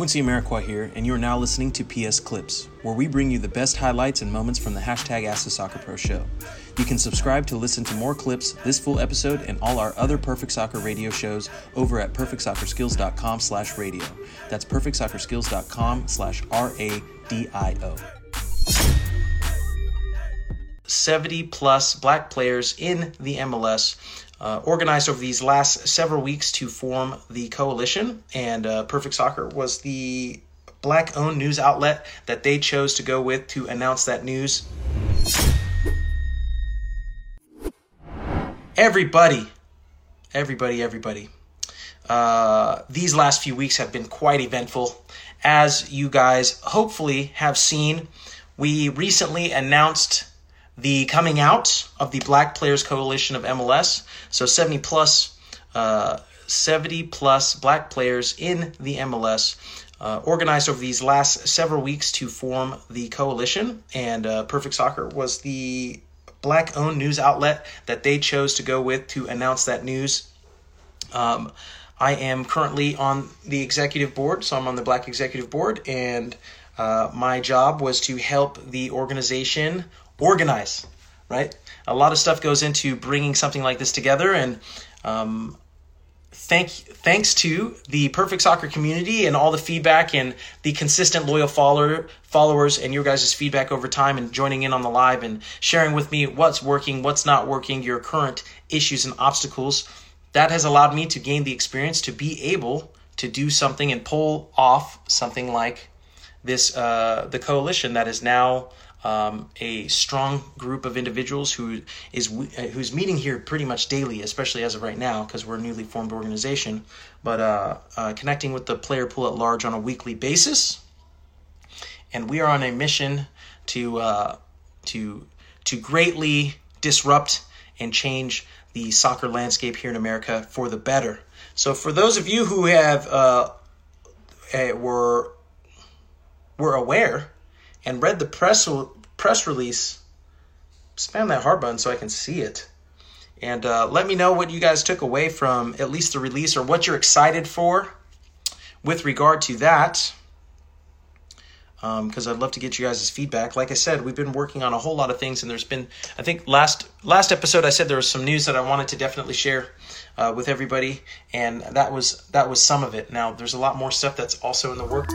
Quincy Amarikwa here, and you are now listening to PS Clips, where we bring you the best highlights and moments from the hashtag Ask the Soccer Pro show. You can subscribe to listen to more clips, this full episode, and all our other Perfect Soccer radio shows over at perfectsoccerskills.com slash radio. That's perfectsoccerskills.com slash R-A-D-I-O. 70 plus black players in the MLS uh, organized over these last several weeks to form the coalition, and uh, Perfect Soccer was the black owned news outlet that they chose to go with to announce that news. Everybody, everybody, everybody. Uh, these last few weeks have been quite eventful. As you guys hopefully have seen, we recently announced the coming out of the Black Players Coalition of MLS. So 70 plus, uh, 70 plus black players in the MLS. Uh, organized over these last several weeks to form the coalition, and uh, Perfect Soccer was the black owned news outlet that they chose to go with to announce that news. Um, I am currently on the executive board, so I'm on the Black Executive Board, and uh, my job was to help the organization organize, right? A lot of stuff goes into bringing something like this together, and um, thank thanks to the Perfect Soccer community and all the feedback and the consistent loyal follower followers and your guys' feedback over time and joining in on the live and sharing with me what's working, what's not working, your current issues and obstacles. That has allowed me to gain the experience to be able to do something and pull off something like this uh, the coalition that is now um, a strong group of individuals who is uh, who's meeting here pretty much daily, especially as of right now because we're a newly formed organization. But uh, uh, connecting with the player pool at large on a weekly basis, and we are on a mission to uh, to to greatly disrupt and change the soccer landscape here in America for the better. So, for those of you who have uh, uh, were were aware and read the press press release, spam that heart button so I can see it. And uh, let me know what you guys took away from at least the release or what you're excited for with regard to that. Because um, I'd love to get you guys' feedback. Like I said, we've been working on a whole lot of things, and there's been, I think last last episode I said there was some news that I wanted to definitely share uh, with everybody, and that was that was some of it. Now there's a lot more stuff that's also in the works.